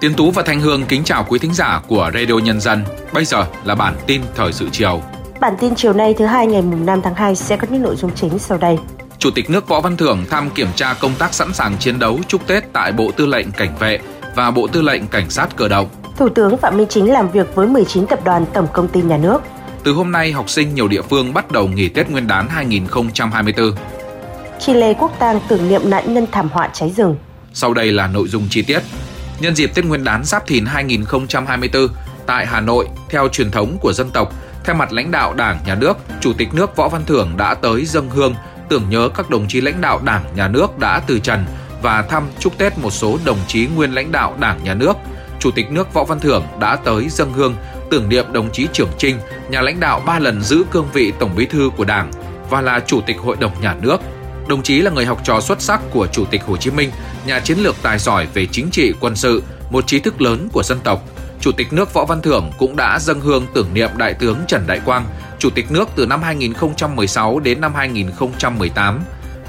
Tiến Tú và Thanh Hương kính chào quý thính giả của Radio Nhân dân. Bây giờ là bản tin thời sự chiều. Bản tin chiều nay thứ hai ngày 5 tháng 2 sẽ có những nội dung chính sau đây. Chủ tịch nước Võ Văn Thưởng thăm kiểm tra công tác sẵn sàng chiến đấu chúc Tết tại Bộ Tư lệnh Cảnh vệ và Bộ Tư lệnh Cảnh sát cơ động. Thủ tướng Phạm Minh Chính làm việc với 19 tập đoàn tổng công ty nhà nước. Từ hôm nay, học sinh nhiều địa phương bắt đầu nghỉ Tết Nguyên đán 2024. Chile quốc tang tưởng niệm nạn nhân thảm họa cháy rừng. Sau đây là nội dung chi tiết. Nhân dịp Tết Nguyên đán Giáp Thìn 2024, tại Hà Nội, theo truyền thống của dân tộc, theo mặt lãnh đạo Đảng, Nhà nước, Chủ tịch nước Võ Văn Thưởng đã tới dân hương tưởng nhớ các đồng chí lãnh đạo Đảng, Nhà nước đã từ trần và thăm chúc Tết một số đồng chí nguyên lãnh đạo Đảng, Nhà nước. Chủ tịch nước Võ Văn Thưởng đã tới dân hương tưởng niệm đồng chí Trưởng Trinh, nhà lãnh đạo ba lần giữ cương vị Tổng Bí thư của Đảng và là Chủ tịch Hội đồng Nhà nước. Đồng chí là người học trò xuất sắc của Chủ tịch Hồ Chí Minh, nhà chiến lược tài giỏi về chính trị, quân sự, một trí thức lớn của dân tộc. Chủ tịch nước Võ Văn Thưởng cũng đã dâng hương tưởng niệm Đại tướng Trần Đại Quang, Chủ tịch nước từ năm 2016 đến năm 2018.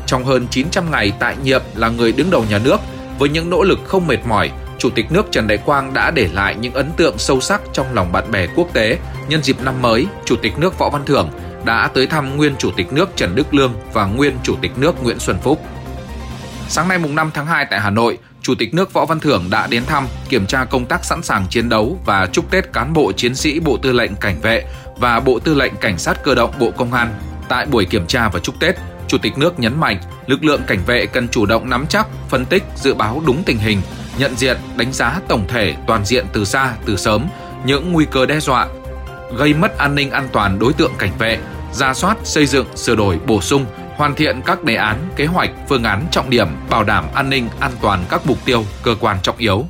Trong hơn 900 ngày tại nhiệm là người đứng đầu nhà nước, với những nỗ lực không mệt mỏi, Chủ tịch nước Trần Đại Quang đã để lại những ấn tượng sâu sắc trong lòng bạn bè quốc tế. Nhân dịp năm mới, Chủ tịch nước Võ Văn Thưởng đã tới thăm nguyên Chủ tịch nước Trần Đức Lương và nguyên Chủ tịch nước Nguyễn Xuân Phúc. Sáng nay mùng 5 tháng 2 tại Hà Nội, Chủ tịch nước Võ Văn Thưởng đã đến thăm, kiểm tra công tác sẵn sàng chiến đấu và chúc Tết cán bộ chiến sĩ Bộ Tư lệnh Cảnh vệ và Bộ Tư lệnh Cảnh sát cơ động Bộ Công an. Tại buổi kiểm tra và chúc Tết, Chủ tịch nước nhấn mạnh lực lượng cảnh vệ cần chủ động nắm chắc, phân tích, dự báo đúng tình hình, nhận diện, đánh giá tổng thể toàn diện từ xa, từ sớm những nguy cơ đe dọa gây mất an ninh an toàn đối tượng cảnh vệ, ra soát, xây dựng, sửa đổi, bổ sung, hoàn thiện các đề án, kế hoạch, phương án trọng điểm bảo đảm an ninh an toàn các mục tiêu, cơ quan trọng yếu.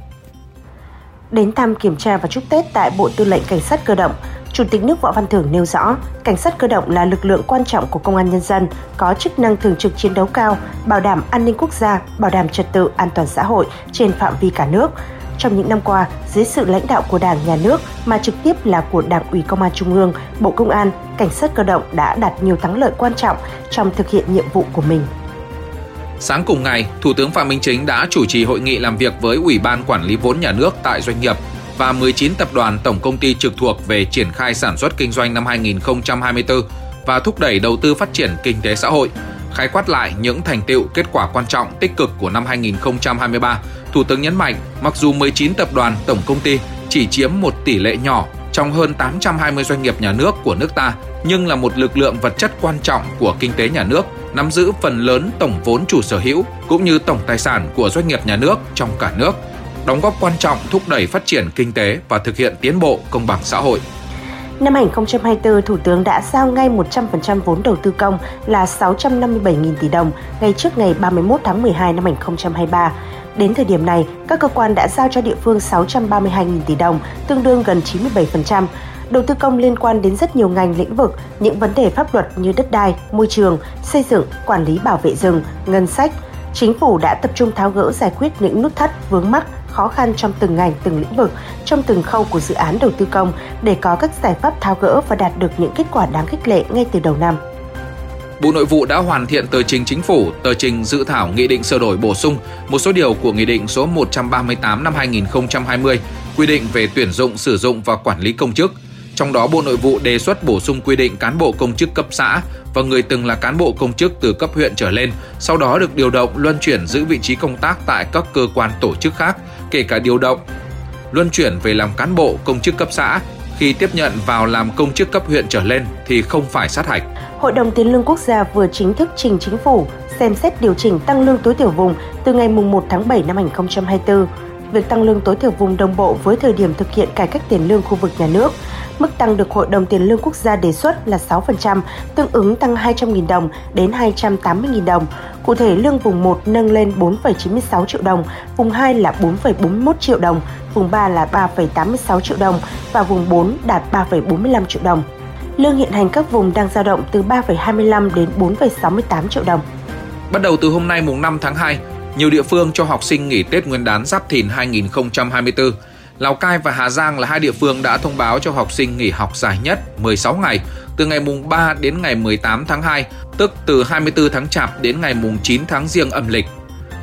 Đến thăm kiểm tra và chúc Tết tại Bộ Tư lệnh Cảnh sát cơ động, Chủ tịch nước Võ Văn Thưởng nêu rõ, cảnh sát cơ động là lực lượng quan trọng của công an nhân dân, có chức năng thường trực chiến đấu cao, bảo đảm an ninh quốc gia, bảo đảm trật tự an toàn xã hội trên phạm vi cả nước. Trong những năm qua, dưới sự lãnh đạo của Đảng, Nhà nước mà trực tiếp là của Đảng ủy Công an Trung ương, Bộ Công an, Cảnh sát cơ động đã đạt nhiều thắng lợi quan trọng trong thực hiện nhiệm vụ của mình. Sáng cùng ngày, Thủ tướng Phạm Minh Chính đã chủ trì hội nghị làm việc với Ủy ban Quản lý vốn nhà nước tại doanh nghiệp và 19 tập đoàn tổng công ty trực thuộc về triển khai sản xuất kinh doanh năm 2024 và thúc đẩy đầu tư phát triển kinh tế xã hội. Khái quát lại những thành tựu kết quả quan trọng tích cực của năm 2023, Thủ tướng nhấn mạnh mặc dù 19 tập đoàn tổng công ty chỉ chiếm một tỷ lệ nhỏ trong hơn 820 doanh nghiệp nhà nước của nước ta, nhưng là một lực lượng vật chất quan trọng của kinh tế nhà nước, nắm giữ phần lớn tổng vốn chủ sở hữu cũng như tổng tài sản của doanh nghiệp nhà nước trong cả nước đóng góp quan trọng thúc đẩy phát triển kinh tế và thực hiện tiến bộ công bằng xã hội. Năm 2024, Thủ tướng đã giao ngay 100% vốn đầu tư công là 657.000 tỷ đồng ngay trước ngày 31 tháng 12 năm 2023. Đến thời điểm này, các cơ quan đã giao cho địa phương 632.000 tỷ đồng, tương đương gần 97%. Đầu tư công liên quan đến rất nhiều ngành lĩnh vực, những vấn đề pháp luật như đất đai, môi trường, xây dựng, quản lý bảo vệ rừng, ngân sách. Chính phủ đã tập trung tháo gỡ giải quyết những nút thắt, vướng mắc, khó khăn trong từng ngành, từng lĩnh vực, trong từng khâu của dự án đầu tư công để có các giải pháp tháo gỡ và đạt được những kết quả đáng khích lệ ngay từ đầu năm. Bộ Nội vụ đã hoàn thiện tờ trình chính phủ, tờ trình dự thảo nghị định sửa đổi bổ sung một số điều của nghị định số 138 năm 2020 quy định về tuyển dụng, sử dụng và quản lý công chức. Trong đó Bộ Nội vụ đề xuất bổ sung quy định cán bộ công chức cấp xã và người từng là cán bộ công chức từ cấp huyện trở lên, sau đó được điều động luân chuyển giữ vị trí công tác tại các cơ quan tổ chức khác, kể cả điều động luân chuyển về làm cán bộ công chức cấp xã khi tiếp nhận vào làm công chức cấp huyện trở lên thì không phải sát hạch. Hội đồng Tiền lương Quốc gia vừa chính thức trình chính phủ xem xét điều chỉnh tăng lương tối thiểu vùng từ ngày 1 tháng 7 năm 2024. Việc tăng lương tối thiểu vùng đồng bộ với thời điểm thực hiện cải cách tiền lương khu vực nhà nước. Mức tăng được Hội đồng Tiền lương Quốc gia đề xuất là 6%, tương ứng tăng 200.000 đồng đến 280.000 đồng. Cụ thể, lương vùng 1 nâng lên 4,96 triệu đồng, vùng 2 là 4,41 triệu đồng, vùng 3 là 3,86 triệu đồng và vùng 4 đạt 3,45 triệu đồng. Lương hiện hành các vùng đang dao động từ 3,25 đến 4,68 triệu đồng. Bắt đầu từ hôm nay mùng 5 tháng 2, nhiều địa phương cho học sinh nghỉ Tết Nguyên đán Giáp Thìn 2024. Lào Cai và Hà Giang là hai địa phương đã thông báo cho học sinh nghỉ học dài nhất 16 ngày từ ngày mùng 3 đến ngày 18 tháng 2 tức từ 24 tháng Chạp đến ngày mùng 9 tháng Giêng âm lịch.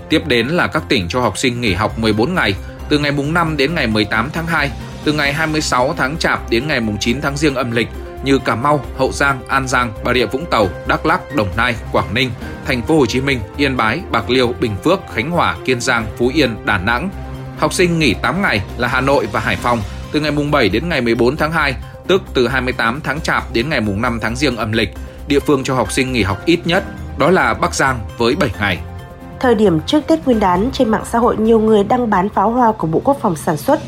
Tiếp đến là các tỉnh cho học sinh nghỉ học 14 ngày, từ ngày mùng 5 đến ngày 18 tháng 2, từ ngày 26 tháng Chạp đến ngày mùng 9 tháng Giêng âm lịch như Cà Mau, Hậu Giang, An Giang, Bà Rịa Vũng Tàu, Đắk Lắk, Đồng Nai, Quảng Ninh, Thành phố Hồ Chí Minh, Yên Bái, Bạc Liêu, Bình Phước, Khánh Hòa, Kiên Giang, Phú Yên, Đà Nẵng. Học sinh nghỉ 8 ngày là Hà Nội và Hải Phòng từ ngày mùng 7 đến ngày 14 tháng 2, tức từ 28 tháng Chạp đến ngày mùng 5 tháng Giêng âm lịch. Địa phương cho học sinh nghỉ học ít nhất đó là Bắc Giang với 7 ngày. Thời điểm trước Tết Nguyên đán, trên mạng xã hội nhiều người đăng bán pháo hoa của Bộ Quốc phòng sản xuất.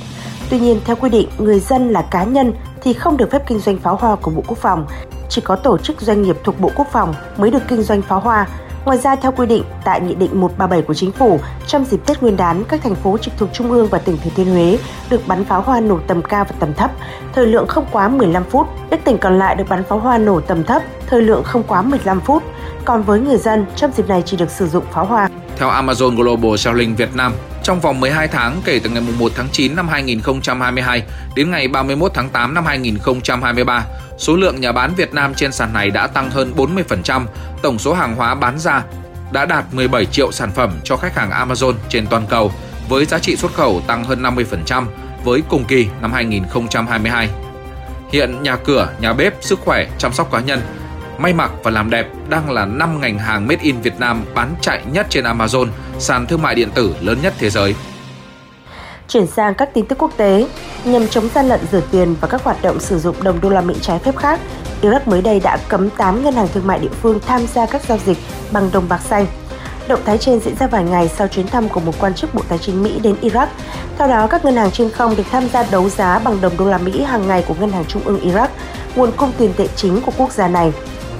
Tuy nhiên, theo quy định, người dân là cá nhân thì không được phép kinh doanh pháo hoa của Bộ Quốc phòng. Chỉ có tổ chức doanh nghiệp thuộc Bộ Quốc phòng mới được kinh doanh pháo hoa. Ngoài ra, theo quy định tại Nghị định 137 của Chính phủ, trong dịp Tết Nguyên đán, các thành phố trực thuộc Trung ương và tỉnh Thừa Thiên Huế được bắn pháo hoa nổ tầm cao và tầm thấp, thời lượng không quá 15 phút. Các tỉnh còn lại được bắn pháo hoa nổ tầm thấp, thời lượng không quá 15 phút. Còn với người dân, trong dịp này chỉ được sử dụng pháo hoa. Theo Amazon Global Selling Việt Nam, trong vòng 12 tháng kể từ ngày 1 tháng 9 năm 2022 đến ngày 31 tháng 8 năm 2023, số lượng nhà bán Việt Nam trên sàn này đã tăng hơn 40%, tổng số hàng hóa bán ra đã đạt 17 triệu sản phẩm cho khách hàng Amazon trên toàn cầu, với giá trị xuất khẩu tăng hơn 50% với cùng kỳ năm 2022. Hiện nhà cửa, nhà bếp, sức khỏe, chăm sóc cá nhân, may mặc và làm đẹp đang là 5 ngành hàng made in Việt Nam bán chạy nhất trên Amazon, sàn thương mại điện tử lớn nhất thế giới. Chuyển sang các tin tức quốc tế, nhằm chống gian lận rửa tiền và các hoạt động sử dụng đồng đô la Mỹ trái phép khác, Iraq mới đây đã cấm 8 ngân hàng thương mại địa phương tham gia các giao dịch bằng đồng bạc xanh. Động thái trên diễn ra vài ngày sau chuyến thăm của một quan chức Bộ Tài chính Mỹ đến Iraq. Theo đó, các ngân hàng trên không được tham gia đấu giá bằng đồng đô la Mỹ hàng ngày của Ngân hàng Trung ương Iraq, nguồn cung tiền tệ chính của quốc gia này.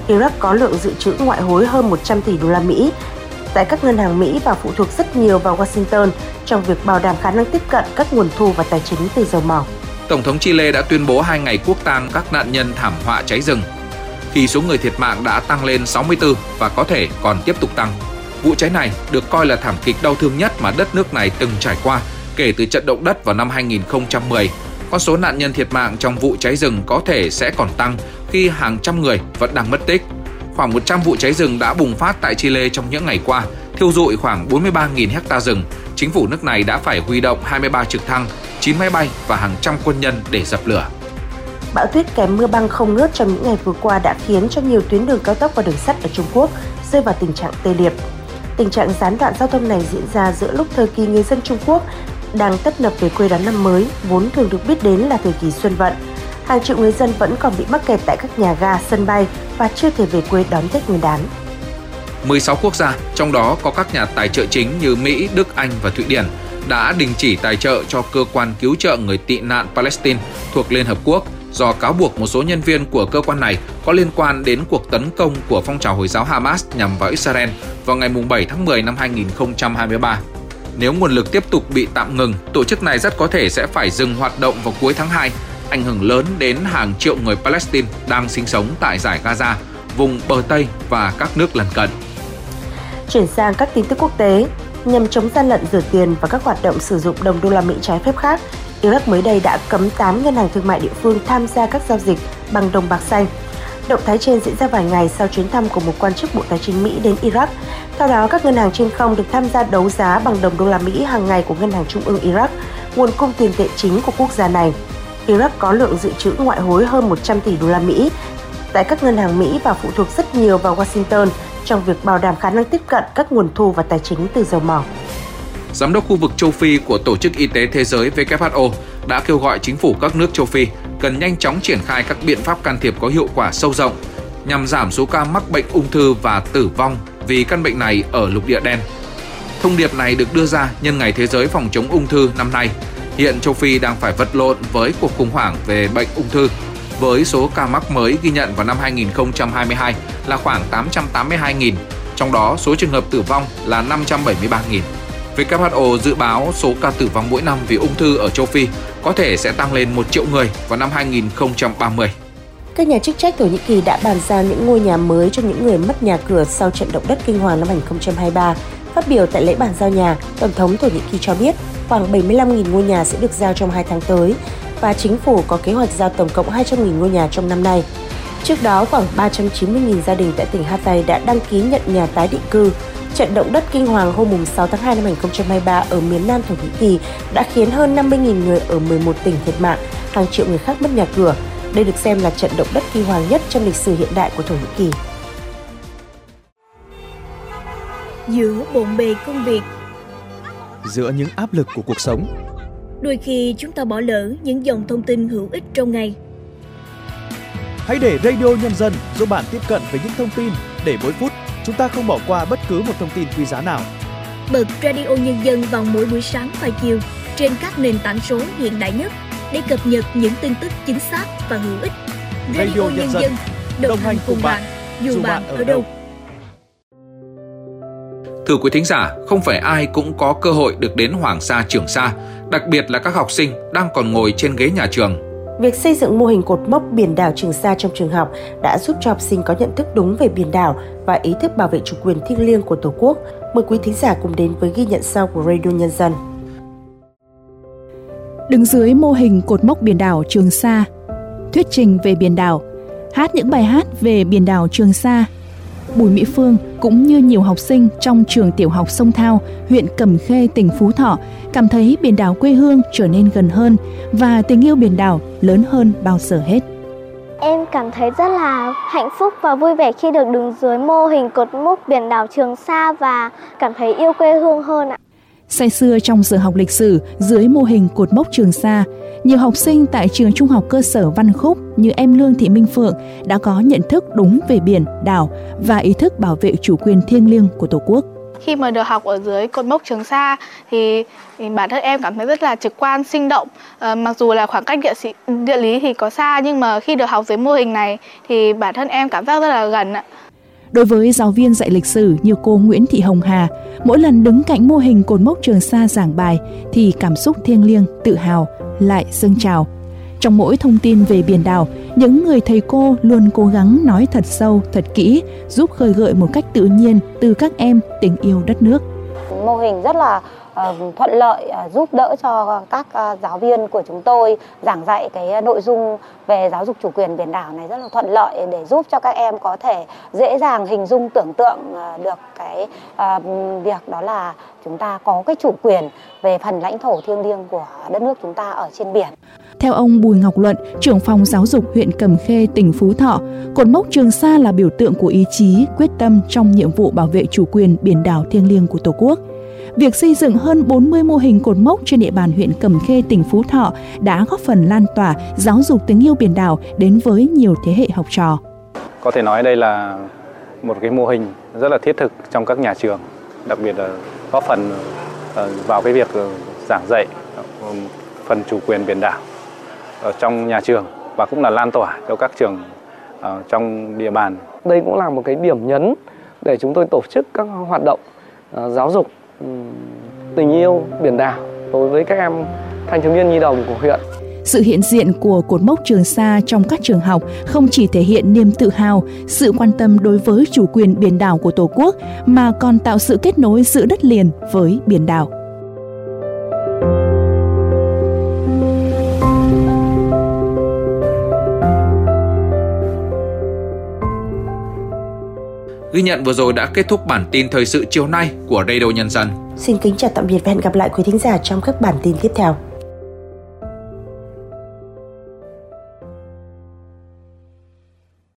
Iraq có lượng dự trữ ngoại hối hơn 100 tỷ đô la Mỹ tại các ngân hàng Mỹ và phụ thuộc rất nhiều vào Washington trong việc bảo đảm khả năng tiếp cận các nguồn thu và tài chính từ dầu mỏ. Tổng thống Chile đã tuyên bố hai ngày quốc tang các nạn nhân thảm họa cháy rừng, khi số người thiệt mạng đã tăng lên 64 và có thể còn tiếp tục tăng. Vụ cháy này được coi là thảm kịch đau thương nhất mà đất nước này từng trải qua kể từ trận động đất vào năm 2010. Con số nạn nhân thiệt mạng trong vụ cháy rừng có thể sẽ còn tăng khi hàng trăm người vẫn đang mất tích. Khoảng 100 vụ cháy rừng đã bùng phát tại Chile trong những ngày qua, thiêu dụi khoảng 43.000 hecta rừng. Chính phủ nước này đã phải huy động 23 trực thăng, 9 máy bay và hàng trăm quân nhân để dập lửa. Bão tuyết kèm mưa băng không ngớt trong những ngày vừa qua đã khiến cho nhiều tuyến đường cao tốc và đường sắt ở Trung Quốc rơi vào tình trạng tê liệt. Tình trạng gián đoạn giao thông này diễn ra giữa lúc thời kỳ người dân Trung Quốc đang tấp nập về quê đón năm mới, vốn thường được biết đến là thời kỳ xuân vận hàng triệu người dân vẫn còn bị mắc kẹt tại các nhà ga, sân bay và chưa thể về quê đón Tết Nguyên đán. 16 quốc gia, trong đó có các nhà tài trợ chính như Mỹ, Đức, Anh và Thụy Điển, đã đình chỉ tài trợ cho cơ quan cứu trợ người tị nạn Palestine thuộc Liên Hợp Quốc do cáo buộc một số nhân viên của cơ quan này có liên quan đến cuộc tấn công của phong trào Hồi giáo Hamas nhằm vào Israel vào ngày 7 tháng 10 năm 2023. Nếu nguồn lực tiếp tục bị tạm ngừng, tổ chức này rất có thể sẽ phải dừng hoạt động vào cuối tháng 2 ảnh hưởng lớn đến hàng triệu người Palestine đang sinh sống tại giải Gaza, vùng bờ Tây và các nước lân cận. Chuyển sang các tin tức quốc tế, nhằm chống gian lận rửa tiền và các hoạt động sử dụng đồng đô la Mỹ trái phép khác, Iraq mới đây đã cấm 8 ngân hàng thương mại địa phương tham gia các giao dịch bằng đồng bạc xanh. Động thái trên diễn ra vài ngày sau chuyến thăm của một quan chức Bộ Tài chính Mỹ đến Iraq. Theo đó, các ngân hàng trên không được tham gia đấu giá bằng đồng đô la Mỹ hàng ngày của Ngân hàng Trung ương Iraq, nguồn cung tiền tệ chính của quốc gia này. Iraq có lượng dự trữ ngoại hối hơn 100 tỷ đô la Mỹ tại các ngân hàng Mỹ và phụ thuộc rất nhiều vào Washington trong việc bảo đảm khả năng tiếp cận các nguồn thu và tài chính từ dầu mỏ. Giám đốc khu vực châu Phi của Tổ chức Y tế Thế giới WHO đã kêu gọi chính phủ các nước châu Phi cần nhanh chóng triển khai các biện pháp can thiệp có hiệu quả sâu rộng nhằm giảm số ca mắc bệnh ung thư và tử vong vì căn bệnh này ở lục địa đen. Thông điệp này được đưa ra nhân ngày Thế giới phòng chống ung thư năm nay Hiện châu Phi đang phải vật lộn với cuộc khủng hoảng về bệnh ung thư với số ca mắc mới ghi nhận vào năm 2022 là khoảng 882.000, trong đó số trường hợp tử vong là 573.000. WHO dự báo số ca tử vong mỗi năm vì ung thư ở châu Phi có thể sẽ tăng lên 1 triệu người vào năm 2030. Các nhà chức trách Thổ Nhĩ Kỳ đã bàn giao những ngôi nhà mới cho những người mất nhà cửa sau trận động đất kinh hoàng năm 2023. Phát biểu tại lễ bàn giao nhà, Tổng thống Thổ Nhĩ Kỳ cho biết khoảng 75.000 ngôi nhà sẽ được giao trong 2 tháng tới và chính phủ có kế hoạch giao tổng cộng 200.000 ngôi nhà trong năm nay. Trước đó, khoảng 390.000 gia đình tại tỉnh Hatay đã đăng ký nhận nhà tái định cư. Trận động đất kinh hoàng hôm 6 tháng 2 năm 2023 ở miền Nam Thổ Nhĩ Kỳ đã khiến hơn 50.000 người ở 11 tỉnh thiệt mạng, hàng triệu người khác mất nhà cửa. Đây được xem là trận động đất kinh hoàng nhất trong lịch sử hiện đại của Thổ Nhĩ Kỳ. Giữa bộn bề công việc Giữa những áp lực của cuộc sống Đôi khi chúng ta bỏ lỡ những dòng thông tin hữu ích trong ngày Hãy để Radio Nhân dân giúp bạn tiếp cận với những thông tin để mỗi phút chúng ta không bỏ qua bất cứ một thông tin quý giá nào. Bật Radio Nhân dân vào mỗi buổi sáng và chiều trên các nền tảng số hiện đại nhất để cập nhật những tin tức chính xác và hữu ích. Radio, Radio Nhân, dân, đồng, đồng hành cùng bạn, dù, dù bạn ở đâu. Thưa quý thính giả, không phải ai cũng có cơ hội được đến Hoàng Sa Trường Sa, đặc biệt là các học sinh đang còn ngồi trên ghế nhà trường Việc xây dựng mô hình cột mốc biển đảo Trường Sa trong trường học đã giúp cho học sinh có nhận thức đúng về biển đảo và ý thức bảo vệ chủ quyền thiêng liêng của Tổ quốc. Mời quý thính giả cùng đến với ghi nhận sau của Radio Nhân dân. Đứng dưới mô hình cột mốc biển đảo Trường Sa, thuyết trình về biển đảo, hát những bài hát về biển đảo Trường Sa Bùi Mỹ Phương cũng như nhiều học sinh trong trường tiểu học Sông Thao, huyện Cẩm Khê, tỉnh Phú Thọ cảm thấy biển đảo quê hương trở nên gần hơn và tình yêu biển đảo lớn hơn bao giờ hết. Em cảm thấy rất là hạnh phúc và vui vẻ khi được đứng dưới mô hình cột mốc biển đảo Trường Sa và cảm thấy yêu quê hương hơn ạ. Say xưa trong giờ học lịch sử dưới mô hình cột mốc Trường Sa, nhiều học sinh tại trường trung học cơ sở Văn Khúc như em Lương Thị Minh Phượng đã có nhận thức đúng về biển, đảo và ý thức bảo vệ chủ quyền thiêng liêng của Tổ quốc. Khi mà được học ở dưới cột mốc Trường Sa thì, bản thân em cảm thấy rất là trực quan, sinh động. À, mặc dù là khoảng cách địa, sĩ, địa lý thì có xa nhưng mà khi được học dưới mô hình này thì bản thân em cảm giác rất là gần ạ. Đối với giáo viên dạy lịch sử như cô Nguyễn Thị Hồng Hà, mỗi lần đứng cạnh mô hình cột mốc Trường Sa giảng bài thì cảm xúc thiêng liêng, tự hào lại dâng trào. Trong mỗi thông tin về biển đảo, những người thầy cô luôn cố gắng nói thật sâu, thật kỹ, giúp khơi gợi một cách tự nhiên từ các em tình yêu đất nước. Mô hình rất là Ờ, thuận lợi ờ, giúp đỡ cho các ờ, giáo viên của chúng tôi giảng dạy cái nội dung về giáo dục chủ quyền biển đảo này rất là thuận lợi để giúp cho các em có thể dễ dàng hình dung tưởng tượng được cái việc đó là chúng ta có cái chủ quyền về phần lãnh thổ thiêng liêng của đất nước chúng ta ở trên biển. Theo ông Bùi Ngọc Luận, trưởng phòng giáo dục huyện Cầm Khê, tỉnh Phú Thọ, cột mốc Trường Sa là biểu tượng của ý chí, quyết tâm trong nhiệm vụ bảo vệ chủ quyền biển đảo thiêng liêng của Tổ quốc việc xây dựng hơn 40 mô hình cột mốc trên địa bàn huyện Cẩm Khê, tỉnh Phú Thọ đã góp phần lan tỏa giáo dục tình yêu biển đảo đến với nhiều thế hệ học trò. Có thể nói đây là một cái mô hình rất là thiết thực trong các nhà trường, đặc biệt là góp phần ờ, vào cái việc ờ, giảng dạy ờ, phần chủ quyền biển đảo ở trong nhà trường và cũng là lan tỏa cho các trường trong địa bàn. Đây cũng là một cái điểm nhấn để chúng tôi tổ chức các hoạt động giáo dục tình yêu biển đảo đối với các em thanh thiếu niên nhi đồng của huyện. Sự hiện diện của cột mốc Trường Sa trong các trường học không chỉ thể hiện niềm tự hào, sự quan tâm đối với chủ quyền biển đảo của Tổ quốc mà còn tạo sự kết nối giữa đất liền với biển đảo. Ghi nhận vừa rồi đã kết thúc bản tin thời sự chiều nay của Radio Nhân dân. Xin kính chào tạm biệt và hẹn gặp lại quý thính giả trong các bản tin tiếp theo.